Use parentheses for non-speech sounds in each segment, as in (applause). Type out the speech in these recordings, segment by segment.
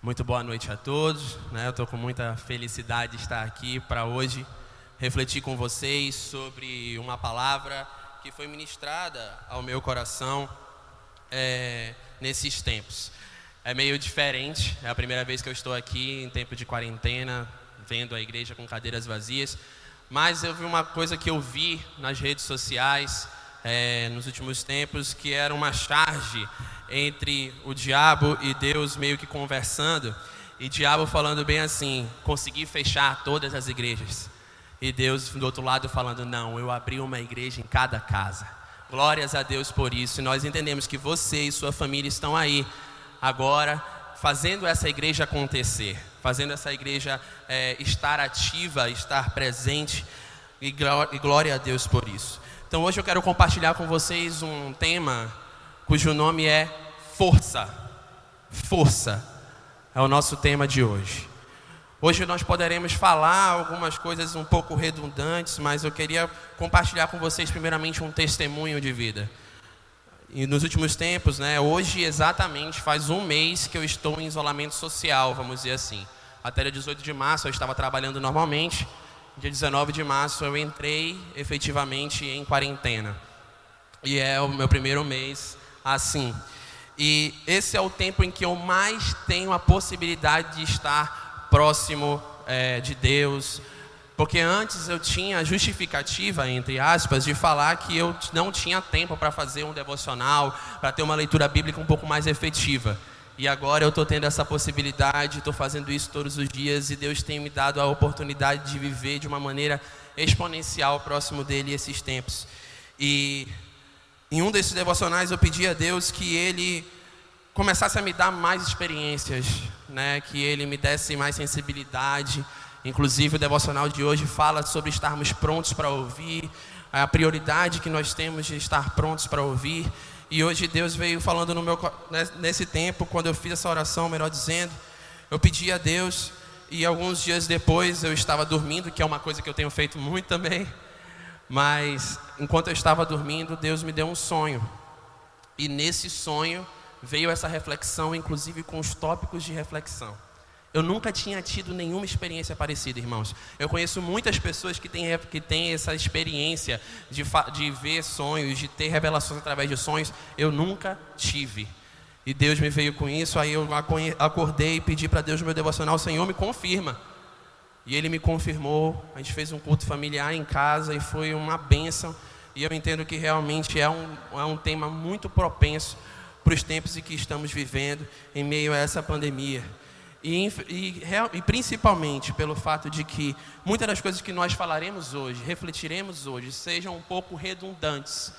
Muito boa noite a todos. Né? Eu estou com muita felicidade de estar aqui para hoje refletir com vocês sobre uma palavra que foi ministrada ao meu coração é, nesses tempos. É meio diferente, é a primeira vez que eu estou aqui em tempo de quarentena, vendo a igreja com cadeiras vazias, mas eu vi uma coisa que eu vi nas redes sociais é, nos últimos tempos, que era uma charge entre o diabo e Deus meio que conversando, e diabo falando bem assim: consegui fechar todas as igrejas. E Deus do outro lado falando: não, eu abri uma igreja em cada casa. Glórias a Deus por isso. E nós entendemos que você e sua família estão aí agora fazendo essa igreja acontecer, fazendo essa igreja é, estar ativa, estar presente. E glória a Deus por isso. Então hoje eu quero compartilhar com vocês um tema cujo nome é Força. Força é o nosso tema de hoje. Hoje nós poderemos falar algumas coisas um pouco redundantes, mas eu queria compartilhar com vocês primeiramente um testemunho de vida. E nos últimos tempos, né, hoje exatamente faz um mês que eu estou em isolamento social, vamos dizer assim. Até dia 18 de março eu estava trabalhando normalmente, dia 19 de março eu entrei efetivamente em quarentena. E é o meu primeiro mês assim. E esse é o tempo em que eu mais tenho a possibilidade de estar próximo é, de Deus. Porque antes eu tinha justificativa, entre aspas, de falar que eu não tinha tempo para fazer um devocional, para ter uma leitura bíblica um pouco mais efetiva. E agora eu estou tendo essa possibilidade, estou fazendo isso todos os dias e Deus tem me dado a oportunidade de viver de uma maneira exponencial próximo dele esses tempos. E em um desses devocionais eu pedi a Deus que Ele começasse a me dar mais experiências, né? que Ele me desse mais sensibilidade. Inclusive o devocional de hoje fala sobre estarmos prontos para ouvir, a prioridade que nós temos de estar prontos para ouvir. E hoje Deus veio falando no meu nesse tempo, quando eu fiz essa oração, melhor dizendo, eu pedi a Deus e alguns dias depois eu estava dormindo, que é uma coisa que eu tenho feito (laughs) muito também. Mas enquanto eu estava dormindo, Deus me deu um sonho. E nesse sonho veio essa reflexão, inclusive com os tópicos de reflexão. Eu nunca tinha tido nenhuma experiência parecida, irmãos. Eu conheço muitas pessoas que têm, que têm essa experiência de, de ver sonhos, de ter revelações através de sonhos. Eu nunca tive. E Deus me veio com isso, aí eu acordei e pedi para Deus meu devocional, Senhor, me confirma. E Ele me confirmou, a gente fez um culto familiar em casa e foi uma bênção. E eu entendo que realmente é um, é um tema muito propenso para os tempos em que estamos vivendo, em meio a essa pandemia. E, e, e, principalmente pelo fato de que muitas das coisas que nós falaremos hoje, refletiremos hoje, sejam um pouco redundantes.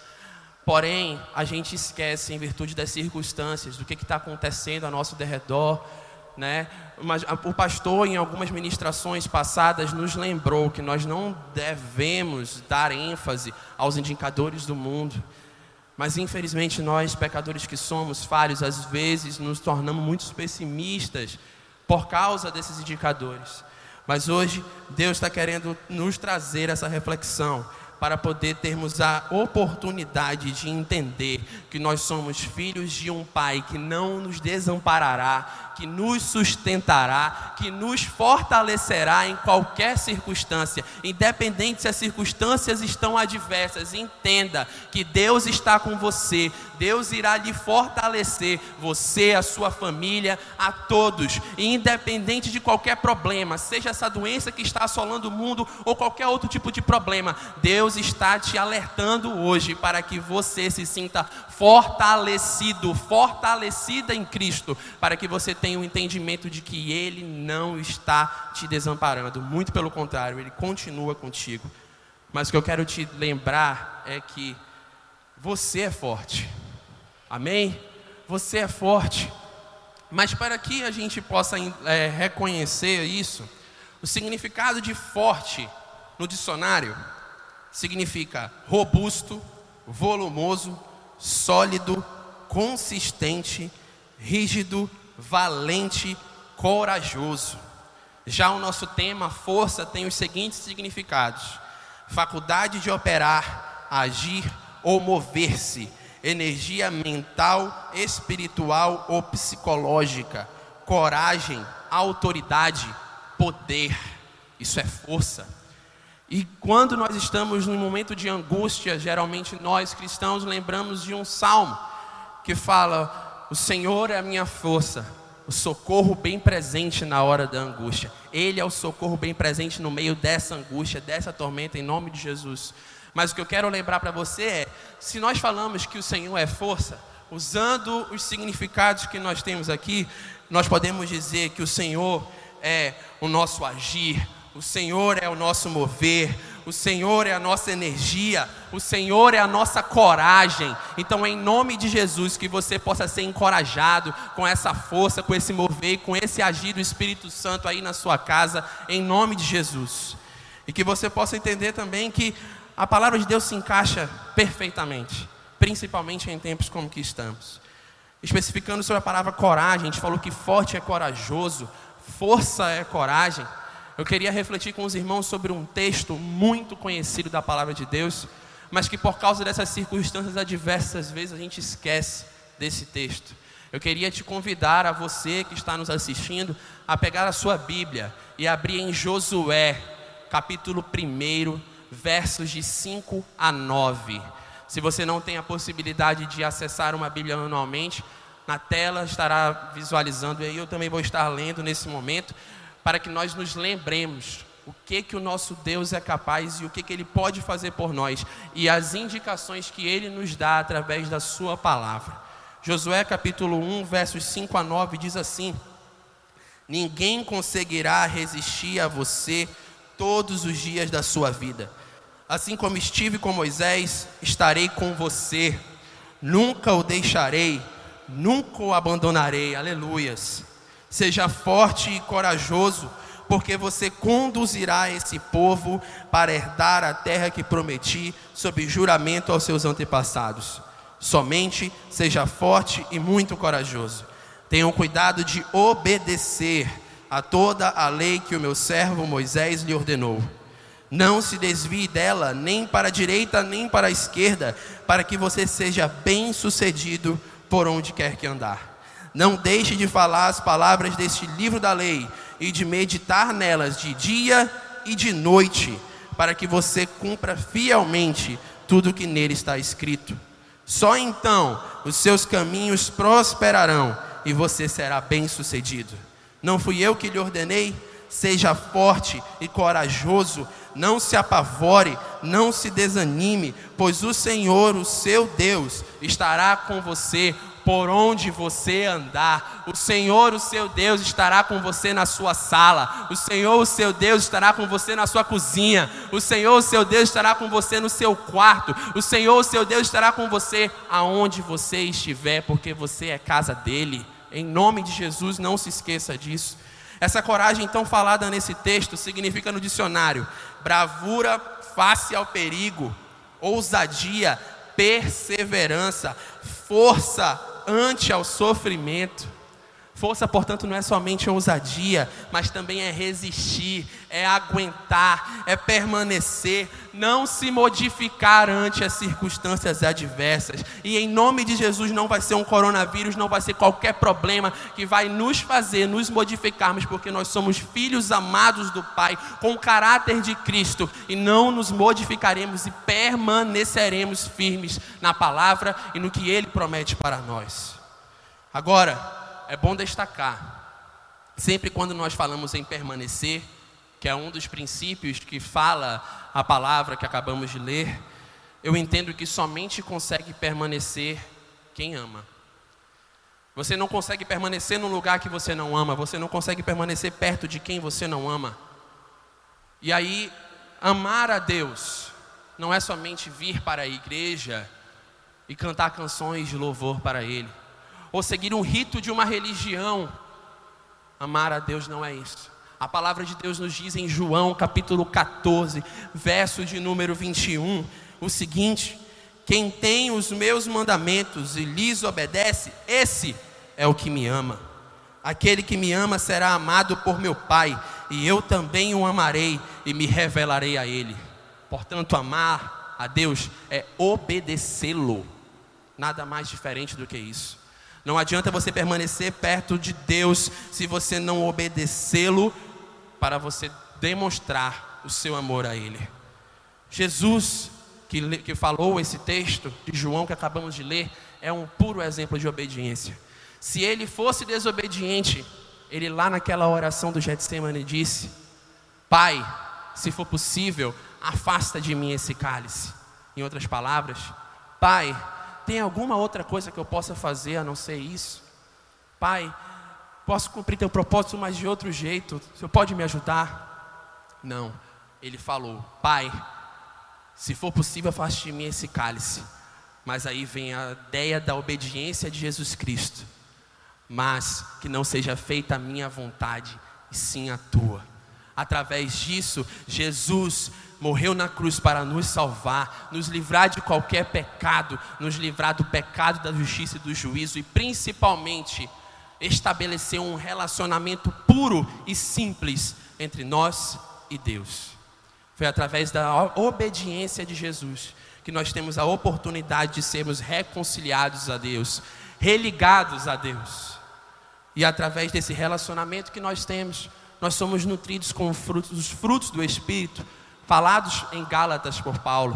Porém, a gente esquece, em virtude das circunstâncias, do que está acontecendo ao nosso derredor. Né? Mas o pastor, em algumas ministrações passadas, nos lembrou que nós não devemos dar ênfase aos indicadores do mundo. Mas infelizmente nós, pecadores que somos, falhos, às vezes nos tornamos muito pessimistas por causa desses indicadores. Mas hoje Deus está querendo nos trazer essa reflexão para poder termos a oportunidade de entender que nós somos filhos de um Pai que não nos desamparará, que nos sustentará, que nos fortalecerá em qualquer circunstância, independente se as circunstâncias estão adversas. Entenda que Deus está com você, Deus irá lhe fortalecer, você, a sua família, a todos, independente de qualquer problema, seja essa doença que está assolando o mundo ou qualquer outro tipo de problema, Deus está te alertando hoje para que você se sinta fortalecido, fortalecida em Cristo, para que você tenha o um entendimento de que Ele não está te desamparando, muito pelo contrário, Ele continua contigo. Mas o que eu quero te lembrar é que você é forte, amém? Você é forte, mas para que a gente possa é, reconhecer isso, o significado de forte no dicionário significa robusto, volumoso, sólido, consistente, rígido, valente, corajoso. Já o nosso tema, força, tem os seguintes significados: faculdade de operar, agir ou mover-se, energia mental, espiritual ou psicológica, coragem, autoridade, poder. Isso é força. E quando nós estamos num momento de angústia, geralmente nós cristãos lembramos de um salmo que fala: O Senhor é a minha força, o socorro bem presente na hora da angústia. Ele é o socorro bem presente no meio dessa angústia, dessa tormenta, em nome de Jesus. Mas o que eu quero lembrar para você é: se nós falamos que o Senhor é força, usando os significados que nós temos aqui, nós podemos dizer que o Senhor é o nosso agir, o Senhor é o nosso mover, o Senhor é a nossa energia, o Senhor é a nossa coragem. Então, em nome de Jesus, que você possa ser encorajado com essa força, com esse mover, com esse agir do Espírito Santo aí na sua casa, em nome de Jesus. E que você possa entender também que a palavra de Deus se encaixa perfeitamente, principalmente em tempos como que estamos. Especificando sobre a palavra coragem, a gente falou que forte é corajoso, força é coragem. Eu queria refletir com os irmãos sobre um texto muito conhecido da palavra de Deus, mas que por causa dessas circunstâncias adversas, vezes a gente esquece desse texto. Eu queria te convidar a você que está nos assistindo a pegar a sua Bíblia e abrir em Josué, capítulo 1, versos de 5 a 9. Se você não tem a possibilidade de acessar uma Bíblia anualmente, na tela estará visualizando, e eu também vou estar lendo nesse momento para que nós nos lembremos o que que o nosso Deus é capaz e o que que ele pode fazer por nós e as indicações que ele nos dá através da sua palavra. Josué capítulo 1, versos 5 a 9 diz assim: Ninguém conseguirá resistir a você todos os dias da sua vida. Assim como estive com Moisés, estarei com você. Nunca o deixarei, nunca o abandonarei. Aleluias. Seja forte e corajoso, porque você conduzirá esse povo para herdar a terra que prometi, sob juramento aos seus antepassados. Somente seja forte e muito corajoso. Tenham cuidado de obedecer a toda a lei que o meu servo Moisés lhe ordenou. Não se desvie dela, nem para a direita, nem para a esquerda, para que você seja bem-sucedido por onde quer que andar. Não deixe de falar as palavras deste livro da lei e de meditar nelas de dia e de noite, para que você cumpra fielmente tudo o que nele está escrito. Só então os seus caminhos prosperarão e você será bem-sucedido. Não fui eu que lhe ordenei? Seja forte e corajoso, não se apavore, não se desanime, pois o Senhor, o seu Deus, estará com você por onde você andar. O Senhor, o seu Deus, estará com você na sua sala. O Senhor, o seu Deus, estará com você na sua cozinha. O Senhor, o seu Deus, estará com você no seu quarto. O Senhor, o seu Deus, estará com você aonde você estiver, porque você é casa dele. Em nome de Jesus, não se esqueça disso. Essa coragem, então, falada nesse texto, significa no dicionário: bravura face ao perigo, ousadia, perseverança, força ante ao sofrimento. Força, portanto, não é somente ousadia, mas também é resistir, é aguentar, é permanecer, não se modificar ante as circunstâncias adversas. E em nome de Jesus não vai ser um coronavírus, não vai ser qualquer problema que vai nos fazer nos modificarmos, porque nós somos filhos amados do Pai, com o caráter de Cristo, e não nos modificaremos e permaneceremos firmes na palavra e no que Ele promete para nós. Agora, é bom destacar, sempre quando nós falamos em permanecer, que é um dos princípios que fala a palavra que acabamos de ler, eu entendo que somente consegue permanecer quem ama. Você não consegue permanecer num lugar que você não ama, você não consegue permanecer perto de quem você não ama. E aí, amar a Deus não é somente vir para a igreja e cantar canções de louvor para Ele ou seguir um rito de uma religião. Amar a Deus não é isso. A palavra de Deus nos diz em João capítulo 14, verso de número 21, o seguinte: Quem tem os meus mandamentos e lhes obedece, esse é o que me ama. Aquele que me ama será amado por meu Pai, e eu também o amarei e me revelarei a ele. Portanto, amar a Deus é obedecê-lo. Nada mais diferente do que isso. Não adianta você permanecer perto de Deus se você não obedecê-lo para você demonstrar o seu amor a Ele. Jesus, que, que falou esse texto de João que acabamos de ler, é um puro exemplo de obediência. Se ele fosse desobediente, ele lá naquela oração do Getsemane disse: Pai, se for possível, afasta de mim esse cálice. Em outras palavras, Pai, tem alguma outra coisa que eu possa fazer a não ser isso? Pai, posso cumprir teu propósito, mas de outro jeito. O Senhor pode me ajudar? Não. Ele falou: Pai, se for possível, afaste de mim esse cálice. Mas aí vem a ideia da obediência de Jesus Cristo. Mas que não seja feita a minha vontade, e sim a tua. Através disso, Jesus morreu na cruz para nos salvar, nos livrar de qualquer pecado, nos livrar do pecado, da justiça e do juízo e principalmente estabelecer um relacionamento puro e simples entre nós e Deus. Foi através da obediência de Jesus que nós temos a oportunidade de sermos reconciliados a Deus, religados a Deus. E através desse relacionamento que nós temos, nós somos nutridos com frutos, os frutos do Espírito, falados em Gálatas por Paulo: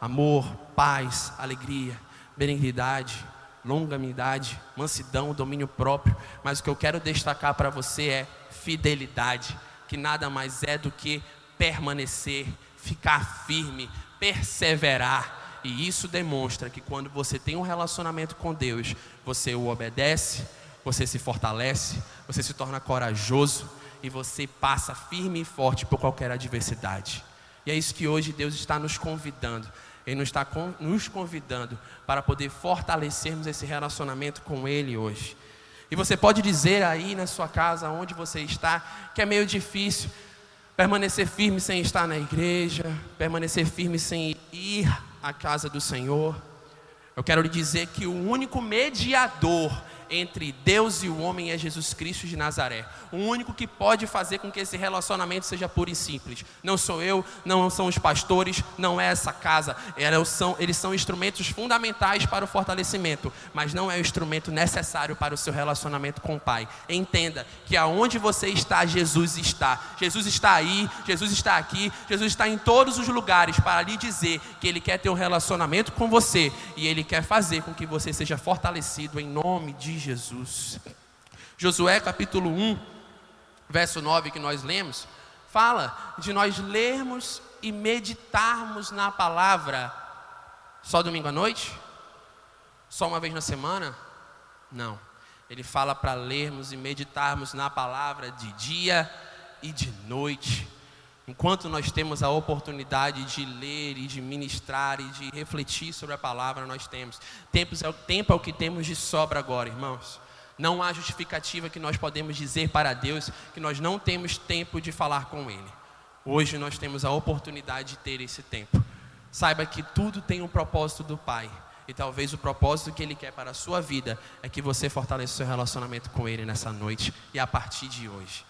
amor, paz, alegria, benignidade, longanimidade, mansidão, domínio próprio. Mas o que eu quero destacar para você é fidelidade, que nada mais é do que permanecer, ficar firme, perseverar. E isso demonstra que quando você tem um relacionamento com Deus, você o obedece, você se fortalece, você se torna corajoso e você passa firme e forte por qualquer adversidade. E é isso que hoje Deus está nos convidando. Ele nos está nos convidando para poder fortalecermos esse relacionamento com Ele hoje. E você pode dizer aí na sua casa, onde você está, que é meio difícil permanecer firme sem estar na igreja, permanecer firme sem ir à casa do Senhor. Eu quero lhe dizer que o único mediador entre Deus e o homem é Jesus Cristo de Nazaré. O único que pode fazer com que esse relacionamento seja puro e simples. Não sou eu, não são os pastores, não é essa casa. Eles são, eles são instrumentos fundamentais para o fortalecimento, mas não é o instrumento necessário para o seu relacionamento com o Pai. Entenda que aonde você está, Jesus está. Jesus está aí, Jesus está aqui, Jesus está em todos os lugares para lhe dizer que Ele quer ter um relacionamento com você e Ele quer fazer com que você seja fortalecido em nome de Jesus. Josué capítulo 1, verso 9 que nós lemos, fala de nós lermos e meditarmos na palavra só domingo à noite? Só uma vez na semana? Não. Ele fala para lermos e meditarmos na palavra de dia e de noite. Enquanto nós temos a oportunidade de ler e de ministrar e de refletir sobre a palavra, nós temos. Tempos é, tempo é o que temos de sobra agora, irmãos. Não há justificativa que nós podemos dizer para Deus que nós não temos tempo de falar com Ele. Hoje nós temos a oportunidade de ter esse tempo. Saiba que tudo tem um propósito do Pai. E talvez o propósito que Ele quer para a sua vida é que você fortaleça o seu relacionamento com Ele nessa noite e a partir de hoje.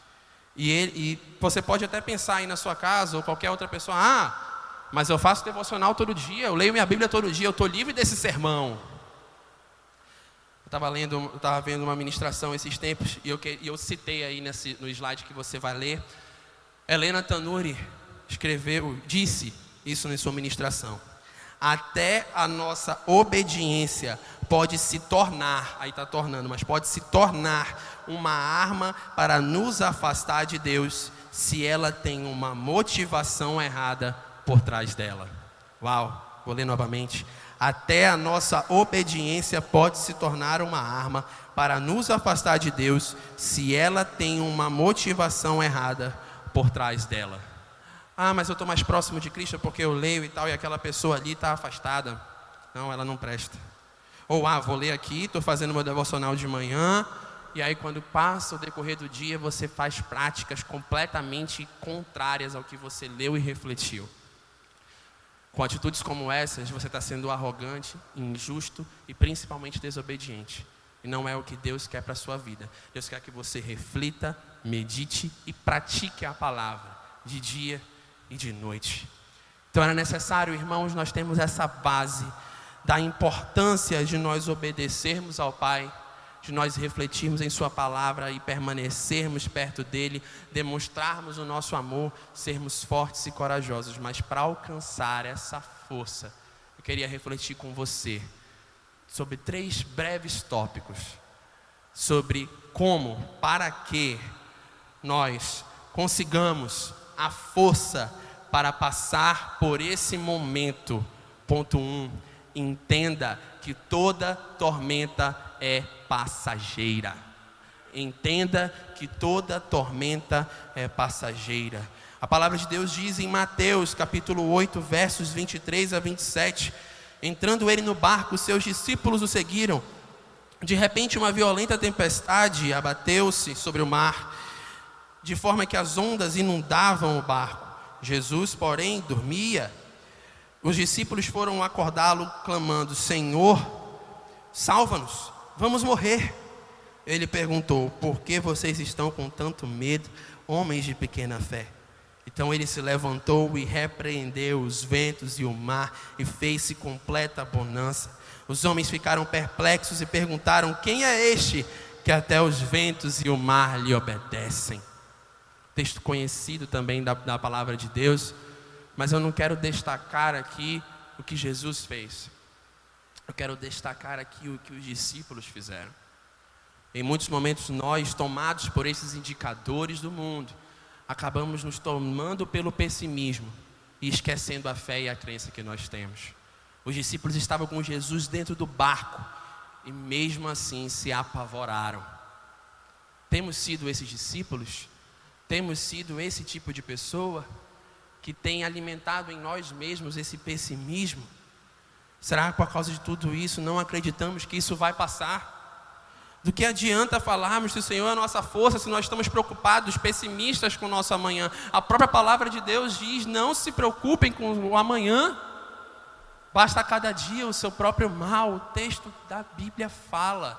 E, ele, e você pode até pensar aí na sua casa ou qualquer outra pessoa: ah, mas eu faço devocional todo dia, eu leio minha Bíblia todo dia, eu estou livre desse sermão. Eu estava lendo, estava vendo uma ministração esses tempos e eu, eu citei aí nesse, no slide que você vai ler. Helena Tanuri escreveu, disse isso na sua ministração. Até a nossa obediência pode se tornar, aí está tornando, mas pode se tornar uma arma para nos afastar de Deus se ela tem uma motivação errada por trás dela. Uau, vou ler novamente. Até a nossa obediência pode se tornar uma arma para nos afastar de Deus se ela tem uma motivação errada por trás dela. Ah, mas eu estou mais próximo de Cristo porque eu leio e tal, e aquela pessoa ali está afastada. Não, ela não presta. Ou, ah, vou ler aqui, estou fazendo meu devocional de manhã, e aí, quando passa o decorrer do dia, você faz práticas completamente contrárias ao que você leu e refletiu. Com atitudes como essas, você está sendo arrogante, injusto e principalmente desobediente. E não é o que Deus quer para a sua vida. Deus quer que você reflita, medite e pratique a palavra de dia e de noite. Então era necessário, irmãos, nós temos essa base da importância de nós obedecermos ao Pai de nós refletirmos em Sua palavra e permanecermos perto dele, demonstrarmos o nosso amor, sermos fortes e corajosos. Mas para alcançar essa força, eu queria refletir com você sobre três breves tópicos sobre como, para que nós consigamos a força para passar por esse momento. Ponto 1. Um, entenda que toda tormenta é passageira. Entenda que toda tormenta é passageira. A palavra de Deus diz em Mateus, capítulo 8, versos 23 a 27, entrando ele no barco, seus discípulos o seguiram. De repente, uma violenta tempestade abateu-se sobre o mar, de forma que as ondas inundavam o barco. Jesus, porém, dormia. Os discípulos foram acordá-lo, clamando: Senhor, salva-nos, vamos morrer. Ele perguntou: Por que vocês estão com tanto medo, homens de pequena fé? Então ele se levantou e repreendeu os ventos e o mar e fez-se completa bonança. Os homens ficaram perplexos e perguntaram: Quem é este que até os ventos e o mar lhe obedecem? Texto conhecido também da, da palavra de Deus, mas eu não quero destacar aqui o que Jesus fez. Eu quero destacar aqui o que os discípulos fizeram. Em muitos momentos, nós, tomados por esses indicadores do mundo, acabamos nos tomando pelo pessimismo e esquecendo a fé e a crença que nós temos. Os discípulos estavam com Jesus dentro do barco e, mesmo assim, se apavoraram. Temos sido esses discípulos? Temos sido esse tipo de pessoa? Que tem alimentado em nós mesmos esse pessimismo? Será que por causa de tudo isso não acreditamos que isso vai passar? Do que adianta falarmos se o Senhor é a nossa força, se nós estamos preocupados, pessimistas com o nosso amanhã? A própria palavra de Deus diz: não se preocupem com o amanhã, basta cada dia o seu próprio mal. O texto da Bíblia fala.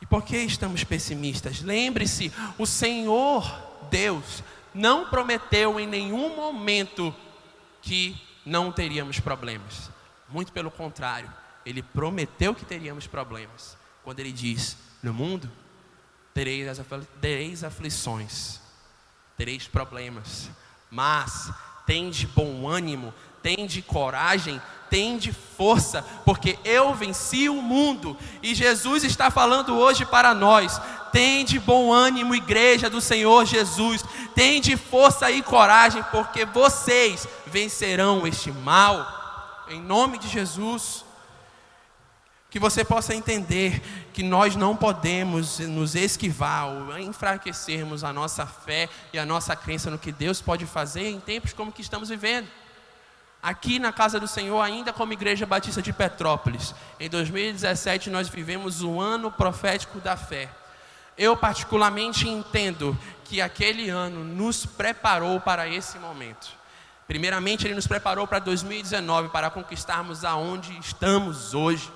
E por que estamos pessimistas? Lembre-se: o Senhor Deus não prometeu em nenhum momento que não teríamos problemas. Muito pelo contrário, ele prometeu que teríamos problemas. Quando ele diz: No mundo tereis, tereis aflições, tereis problemas, mas tende bom ânimo, tende coragem, tende força, porque eu venci o mundo. E Jesus está falando hoje para nós: tende bom ânimo, igreja do Senhor Jesus, tende força e coragem, porque vocês vencerão este mal, em nome de Jesus. Que você possa entender que nós não podemos nos esquivar ou enfraquecermos a nossa fé e a nossa crença no que Deus pode fazer em tempos como que estamos vivendo. Aqui na casa do Senhor, ainda como Igreja Batista de Petrópolis, em 2017 nós vivemos o ano profético da fé. Eu particularmente entendo que aquele ano nos preparou para esse momento. Primeiramente, ele nos preparou para 2019 para conquistarmos aonde estamos hoje.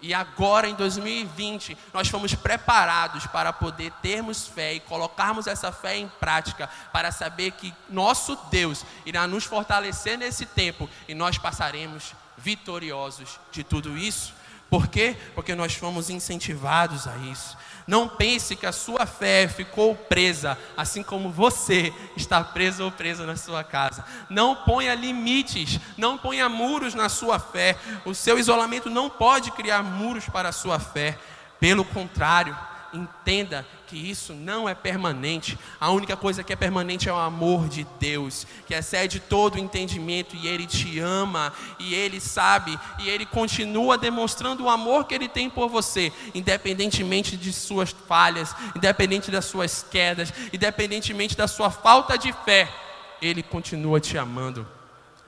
E agora em 2020, nós fomos preparados para poder termos fé e colocarmos essa fé em prática, para saber que nosso Deus irá nos fortalecer nesse tempo e nós passaremos vitoriosos de tudo isso. Por quê? Porque nós fomos incentivados a isso. Não pense que a sua fé ficou presa, assim como você está preso ou presa na sua casa. Não ponha limites, não ponha muros na sua fé. O seu isolamento não pode criar muros para a sua fé. Pelo contrário, entenda que isso não é permanente. A única coisa que é permanente é o amor de Deus, que excede todo o entendimento, e Ele te ama, e Ele sabe, e Ele continua demonstrando o amor que Ele tem por você, independentemente de suas falhas, independente das suas quedas, independentemente da sua falta de fé, Ele continua te amando,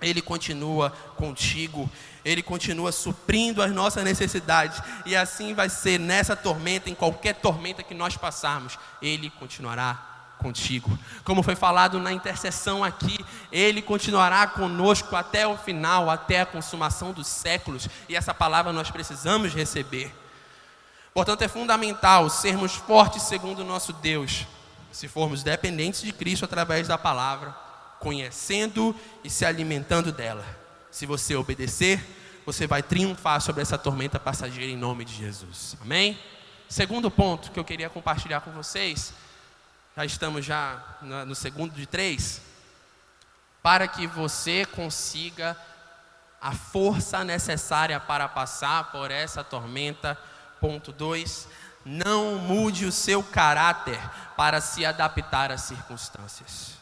Ele continua contigo. Ele continua suprindo as nossas necessidades, e assim vai ser nessa tormenta, em qualquer tormenta que nós passarmos, Ele continuará contigo. Como foi falado na intercessão aqui, Ele continuará conosco até o final, até a consumação dos séculos, e essa palavra nós precisamos receber. Portanto, é fundamental sermos fortes segundo o nosso Deus, se formos dependentes de Cristo através da palavra, conhecendo e se alimentando dela. Se você obedecer, você vai triunfar sobre essa tormenta passageira em nome de Jesus. Amém? segundo ponto que eu queria compartilhar com vocês, já estamos já no segundo de três, para que você consiga a força necessária para passar por essa tormenta. Ponto 2. Não mude o seu caráter para se adaptar às circunstâncias.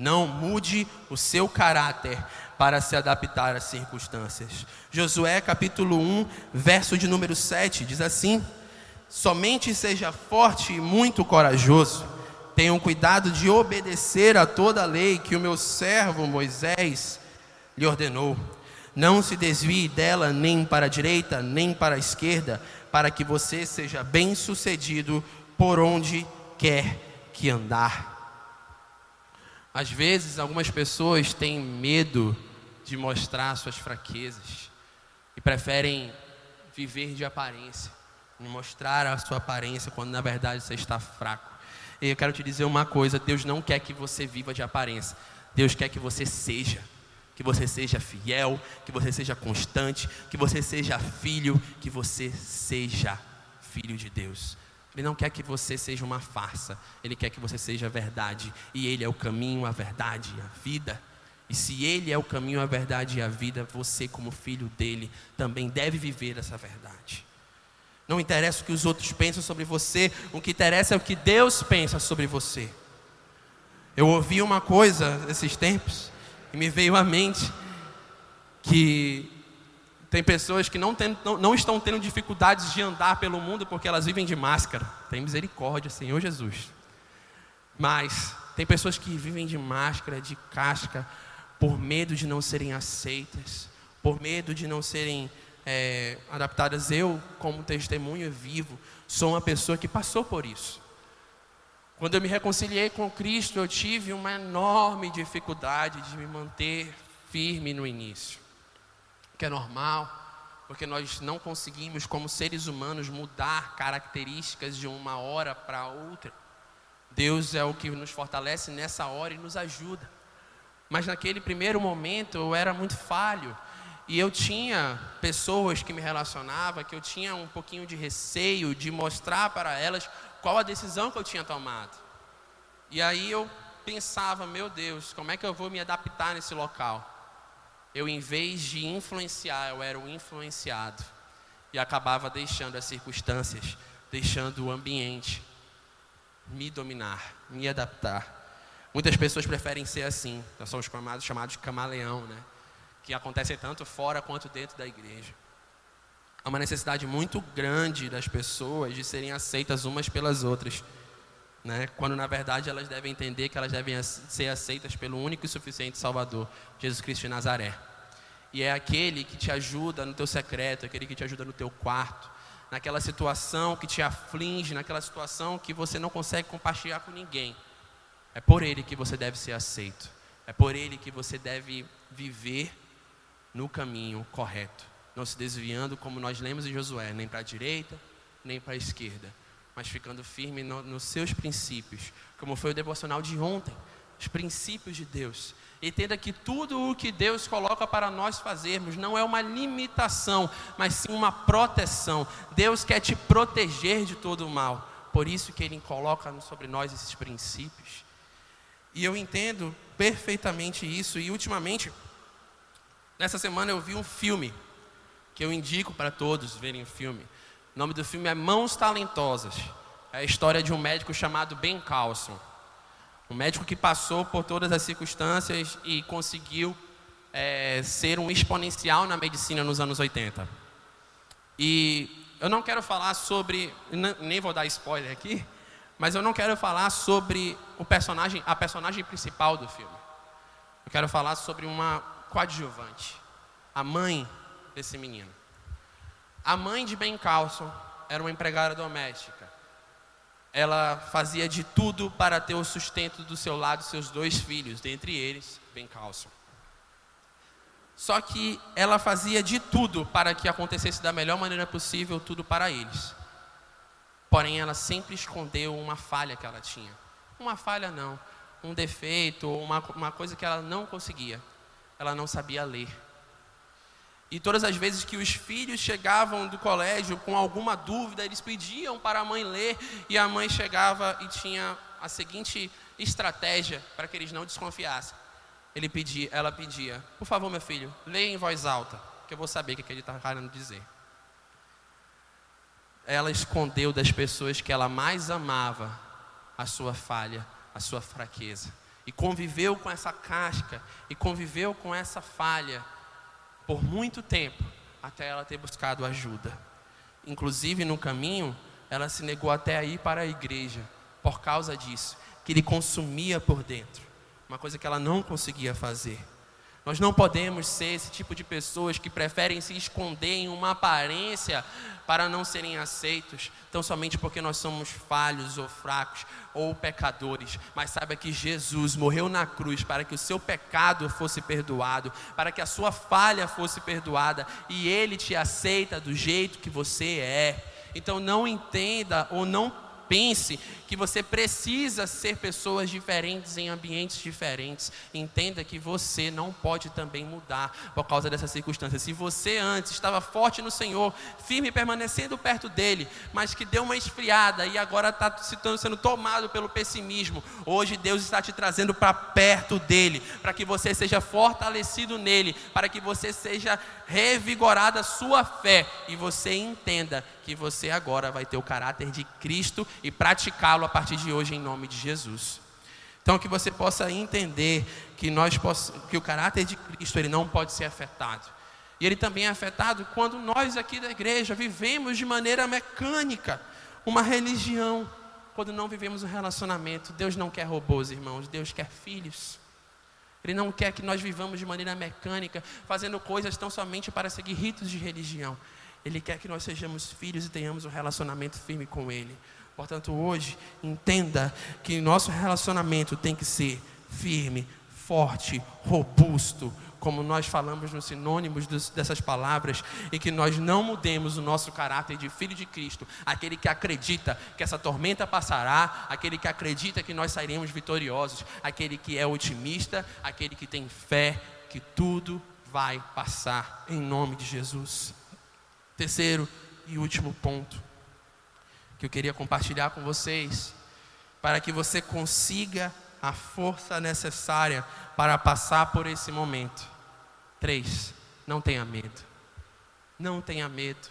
Não mude o seu caráter para se adaptar às circunstâncias. Josué capítulo 1, verso de número 7 diz assim: Somente seja forte e muito corajoso. Tenham cuidado de obedecer a toda a lei que o meu servo Moisés lhe ordenou. Não se desvie dela nem para a direita, nem para a esquerda, para que você seja bem-sucedido por onde quer que andar. Às vezes, algumas pessoas têm medo de mostrar suas fraquezas e preferem viver de aparência, mostrar a sua aparência quando na verdade você está fraco. E eu quero te dizer uma coisa: Deus não quer que você viva de aparência, Deus quer que você seja que você seja fiel, que você seja constante, que você seja filho, que você seja filho de Deus. Ele não quer que você seja uma farsa, ele quer que você seja a verdade, e ele é o caminho, a verdade e a vida. E se ele é o caminho, a verdade e a vida, você, como filho dele, também deve viver essa verdade. Não interessa o que os outros pensam sobre você, o que interessa é o que Deus pensa sobre você. Eu ouvi uma coisa esses tempos, e me veio à mente que tem pessoas que não, tem, não, não, estão tendo dificuldades de andar pelo mundo porque elas vivem de máscara. Tem misericórdia, Senhor Jesus. Mas tem pessoas que vivem de máscara, de casca, por medo de não serem aceitas, por medo de não serem é, adaptadas. Eu, como testemunho vivo, sou uma pessoa que passou por isso. Quando eu me reconciliei com Cristo, eu tive uma enorme dificuldade de me manter firme no início, que é normal, porque nós não conseguimos, como seres humanos, mudar características de uma hora para outra. Deus é o que nos fortalece nessa hora e nos ajuda. Mas naquele primeiro momento eu era muito falho. E eu tinha pessoas que me relacionavam, que eu tinha um pouquinho de receio de mostrar para elas qual a decisão que eu tinha tomado. E aí eu pensava, meu Deus, como é que eu vou me adaptar nesse local? Eu, em vez de influenciar, eu era o influenciado. E acabava deixando as circunstâncias, deixando o ambiente me dominar, me adaptar. Muitas pessoas preferem ser assim. Nós somos chamados, chamados de camaleão, né? Que acontece tanto fora quanto dentro da igreja. Há uma necessidade muito grande das pessoas de serem aceitas umas pelas outras. Né? Quando na verdade elas devem entender que elas devem ser aceitas pelo único e suficiente Salvador, Jesus Cristo de Nazaré. E é aquele que te ajuda no teu secreto, aquele que te ajuda no teu quarto, naquela situação que te aflige, naquela situação que você não consegue compartilhar com ninguém. É por ele que você deve ser aceito. É por ele que você deve viver no caminho correto não se desviando, como nós lemos em Josué, nem para a direita, nem para a esquerda, mas ficando firme no, nos seus princípios, como foi o devocional de ontem, os princípios de Deus. Entenda que tudo o que Deus coloca para nós fazermos não é uma limitação, mas sim uma proteção. Deus quer te proteger de todo o mal. Por isso que Ele coloca sobre nós esses princípios. E eu entendo perfeitamente isso. E ultimamente, nessa semana eu vi um filme que eu indico para todos verem o filme. Nome do filme é Mãos Talentosas. É a história de um médico chamado Ben Carlson. Um médico que passou por todas as circunstâncias e conseguiu é, ser um exponencial na medicina nos anos 80. E eu não quero falar sobre, nem vou dar spoiler aqui, mas eu não quero falar sobre o personagem, a personagem principal do filme. Eu quero falar sobre uma coadjuvante, a mãe desse menino. A mãe de Ben Carlson era uma empregada doméstica. Ela fazia de tudo para ter o sustento do seu lado seus dois filhos, dentre eles Ben Carlson. Só que ela fazia de tudo para que acontecesse da melhor maneira possível tudo para eles. Porém, ela sempre escondeu uma falha que ela tinha. Uma falha não, um defeito, uma, uma coisa que ela não conseguia. Ela não sabia ler. E todas as vezes que os filhos chegavam do colégio com alguma dúvida, eles pediam para a mãe ler, e a mãe chegava e tinha a seguinte estratégia para que eles não desconfiassem. Ele pedia, ela pedia: Por favor, meu filho, leia em voz alta, que eu vou saber o que ele está querendo dizer. Ela escondeu das pessoas que ela mais amava a sua falha, a sua fraqueza. E conviveu com essa casca, e conviveu com essa falha por muito tempo, até ela ter buscado ajuda. Inclusive, no caminho, ela se negou até a ir para a igreja, por causa disso, que ele consumia por dentro, uma coisa que ela não conseguia fazer. Nós não podemos ser esse tipo de pessoas que preferem se esconder em uma aparência para não serem aceitos, tão somente porque nós somos falhos ou fracos ou pecadores. Mas saiba que Jesus morreu na cruz para que o seu pecado fosse perdoado, para que a sua falha fosse perdoada, e ele te aceita do jeito que você é. Então não entenda ou não pense que você precisa ser pessoas diferentes em ambientes diferentes. Entenda que você não pode também mudar por causa dessas circunstâncias. Se você antes estava forte no Senhor, firme permanecendo perto dele, mas que deu uma esfriada e agora está sendo tomado pelo pessimismo, hoje Deus está te trazendo para perto dele, para que você seja fortalecido nele, para que você seja revigorada a sua fé e você entenda que você agora vai ter o caráter de Cristo e praticá-lo a partir de hoje em nome de Jesus. Então que você possa entender que nós que o caráter de Cristo ele não pode ser afetado. E ele também é afetado quando nós aqui da igreja vivemos de maneira mecânica uma religião, quando não vivemos um relacionamento. Deus não quer robôs, irmãos, Deus quer filhos. Ele não quer que nós vivamos de maneira mecânica, fazendo coisas tão somente para seguir ritos de religião. Ele quer que nós sejamos filhos e tenhamos um relacionamento firme com Ele. Portanto, hoje, entenda que nosso relacionamento tem que ser firme, forte, robusto, como nós falamos nos sinônimos dessas palavras, e que nós não mudemos o nosso caráter de filho de Cristo, aquele que acredita que essa tormenta passará, aquele que acredita que nós sairemos vitoriosos, aquele que é otimista, aquele que tem fé que tudo vai passar, em nome de Jesus. Terceiro e último ponto que eu queria compartilhar com vocês, para que você consiga a força necessária para passar por esse momento. Três, não tenha medo. Não tenha medo.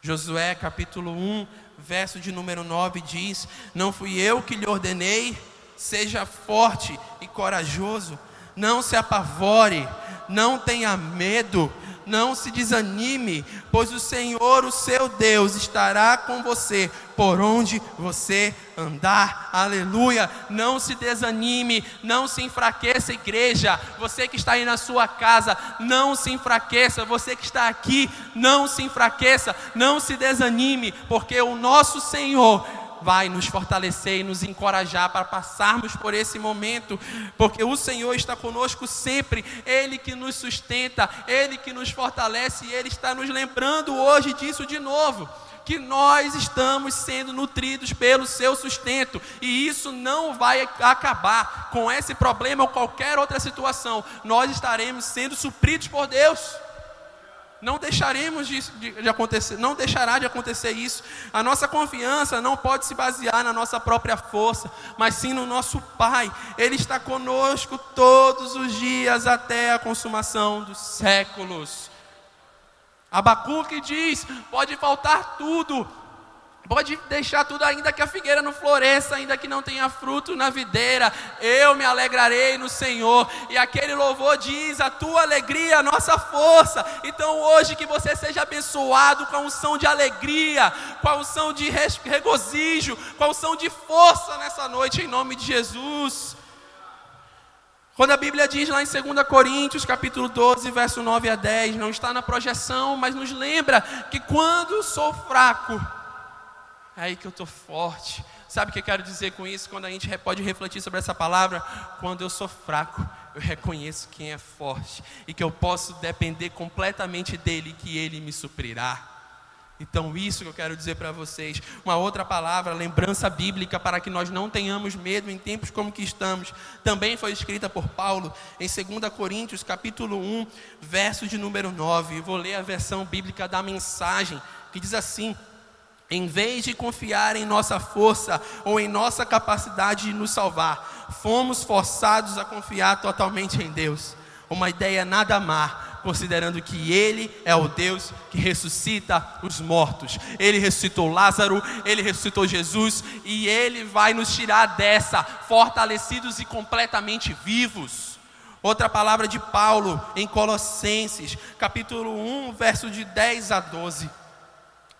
Josué capítulo 1, verso de número 9 diz: Não fui eu que lhe ordenei, seja forte e corajoso, não se apavore, não tenha medo, não se desanime, pois o Senhor, o seu Deus, estará com você por onde você andar. Aleluia! Não se desanime, não se enfraqueça, igreja. Você que está aí na sua casa, não se enfraqueça. Você que está aqui, não se enfraqueça, não se desanime, porque o nosso Senhor vai nos fortalecer e nos encorajar para passarmos por esse momento, porque o Senhor está conosco sempre, Ele que nos sustenta, Ele que nos fortalece e Ele está nos lembrando hoje disso de novo que nós estamos sendo nutridos pelo seu sustento, e isso não vai acabar com esse problema ou qualquer outra situação, nós estaremos sendo supridos por Deus não deixaremos de, de, de, acontecer, não deixará de acontecer isso. A nossa confiança não pode se basear na nossa própria força, mas sim no nosso Pai. Ele está conosco todos os dias até a consumação dos séculos. Abacuque diz: pode faltar tudo, Pode deixar tudo, ainda que a figueira não floresça, ainda que não tenha fruto na videira, eu me alegrarei no Senhor. E aquele louvor diz: a tua alegria, a nossa força. Então hoje que você seja abençoado com a unção de alegria, com a unção de regozijo, com a unção de força nessa noite, em nome de Jesus. Quando a Bíblia diz lá em 2 Coríntios, capítulo 12, verso 9 a 10, não está na projeção, mas nos lembra que quando sou fraco, é aí que eu estou forte. Sabe o que eu quero dizer com isso? Quando a gente pode refletir sobre essa palavra, quando eu sou fraco, eu reconheço quem é forte e que eu posso depender completamente dele, que ele me suprirá. Então, isso que eu quero dizer para vocês. Uma outra palavra, lembrança bíblica, para que nós não tenhamos medo em tempos como que estamos, também foi escrita por Paulo em 2 Coríntios, capítulo 1, verso de número 9. Eu vou ler a versão bíblica da mensagem, que diz assim: em vez de confiar em nossa força ou em nossa capacidade de nos salvar, fomos forçados a confiar totalmente em Deus. Uma ideia nada má, considerando que Ele é o Deus que ressuscita os mortos. Ele ressuscitou Lázaro, Ele ressuscitou Jesus e Ele vai nos tirar dessa, fortalecidos e completamente vivos. Outra palavra de Paulo em Colossenses, capítulo 1, verso de 10 a 12.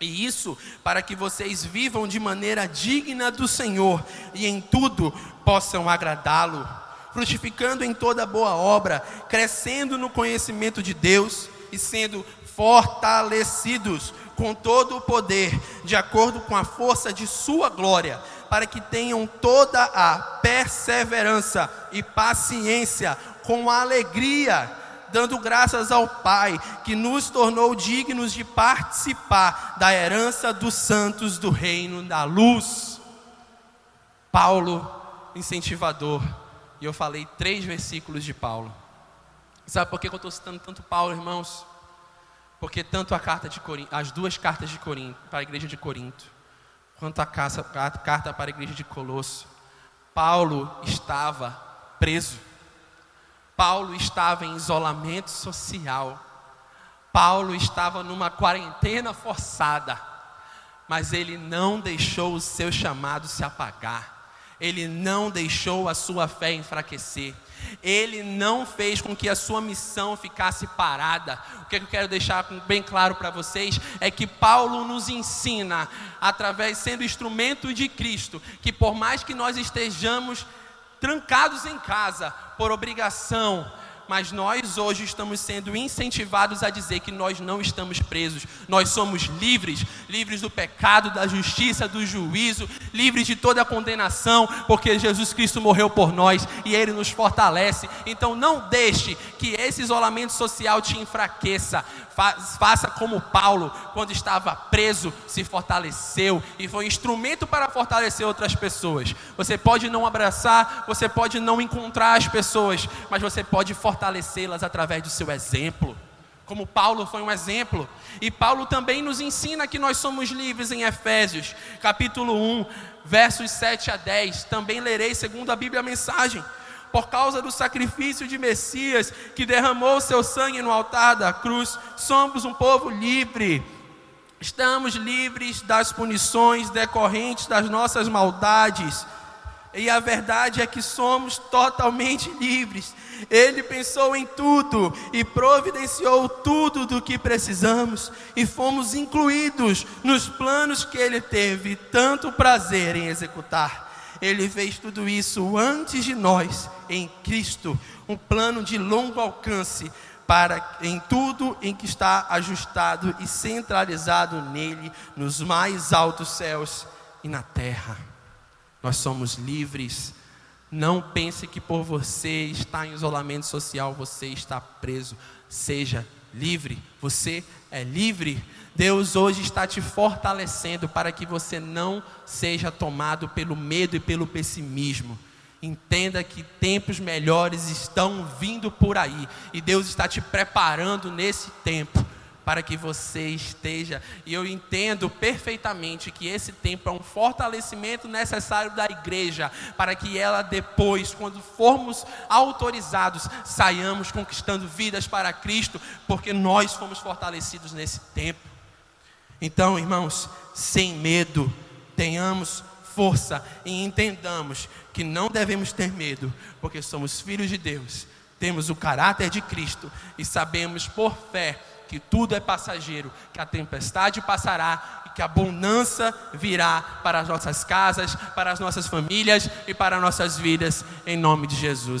E isso para que vocês vivam de maneira digna do Senhor e em tudo possam agradá-lo frutificando em toda boa obra, crescendo no conhecimento de Deus e sendo fortalecidos com todo o poder, de acordo com a força de Sua glória, para que tenham toda a perseverança e paciência com alegria, dando graças ao Pai, que nos tornou dignos de participar da herança dos santos do reino da luz. Paulo, incentivador e eu falei três versículos de Paulo. Sabe por que eu estou citando tanto Paulo, irmãos? Porque tanto a carta de Corinto, as duas cartas de Corinto, para a igreja de Corinto, quanto a carta para a igreja de Colosso, Paulo estava preso. Paulo estava em isolamento social. Paulo estava numa quarentena forçada. Mas ele não deixou o seu chamado se apagar ele não deixou a sua fé enfraquecer. Ele não fez com que a sua missão ficasse parada. O que eu quero deixar bem claro para vocês é que Paulo nos ensina, através sendo instrumento de Cristo, que por mais que nós estejamos trancados em casa por obrigação, mas nós hoje estamos sendo incentivados a dizer que nós não estamos presos, nós somos livres, livres do pecado, da justiça, do juízo, livres de toda a condenação, porque Jesus Cristo morreu por nós e Ele nos fortalece. Então não deixe que esse isolamento social te enfraqueça, faça como Paulo, quando estava preso, se fortaleceu e foi instrumento para fortalecer outras pessoas. Você pode não abraçar, você pode não encontrar as pessoas, mas você pode fortalecê-las através do seu exemplo. Como Paulo foi um exemplo. E Paulo também nos ensina que nós somos livres em Efésios, capítulo 1, versos 7 a 10. Também lerei segundo a Bíblia a mensagem por causa do sacrifício de Messias que derramou seu sangue no altar da cruz, somos um povo livre. Estamos livres das punições decorrentes das nossas maldades. E a verdade é que somos totalmente livres. Ele pensou em tudo e providenciou tudo do que precisamos, e fomos incluídos nos planos que ele teve tanto prazer em executar. Ele fez tudo isso antes de nós, em Cristo, um plano de longo alcance para em tudo em que está ajustado e centralizado nele, nos mais altos céus e na terra. Nós somos livres. Não pense que por você estar em isolamento social você está preso. Seja livre. Você é livre. Deus hoje está te fortalecendo para que você não seja tomado pelo medo e pelo pessimismo. Entenda que tempos melhores estão vindo por aí e Deus está te preparando nesse tempo para que você esteja. E eu entendo perfeitamente que esse tempo é um fortalecimento necessário da igreja, para que ela depois, quando formos autorizados, saiamos conquistando vidas para Cristo, porque nós fomos fortalecidos nesse tempo. Então, irmãos, sem medo, tenhamos força e entendamos que não devemos ter medo, porque somos filhos de Deus, temos o caráter de Cristo e sabemos por fé que tudo é passageiro, que a tempestade passará e que a bonança virá para as nossas casas, para as nossas famílias e para as nossas vidas, em nome de Jesus.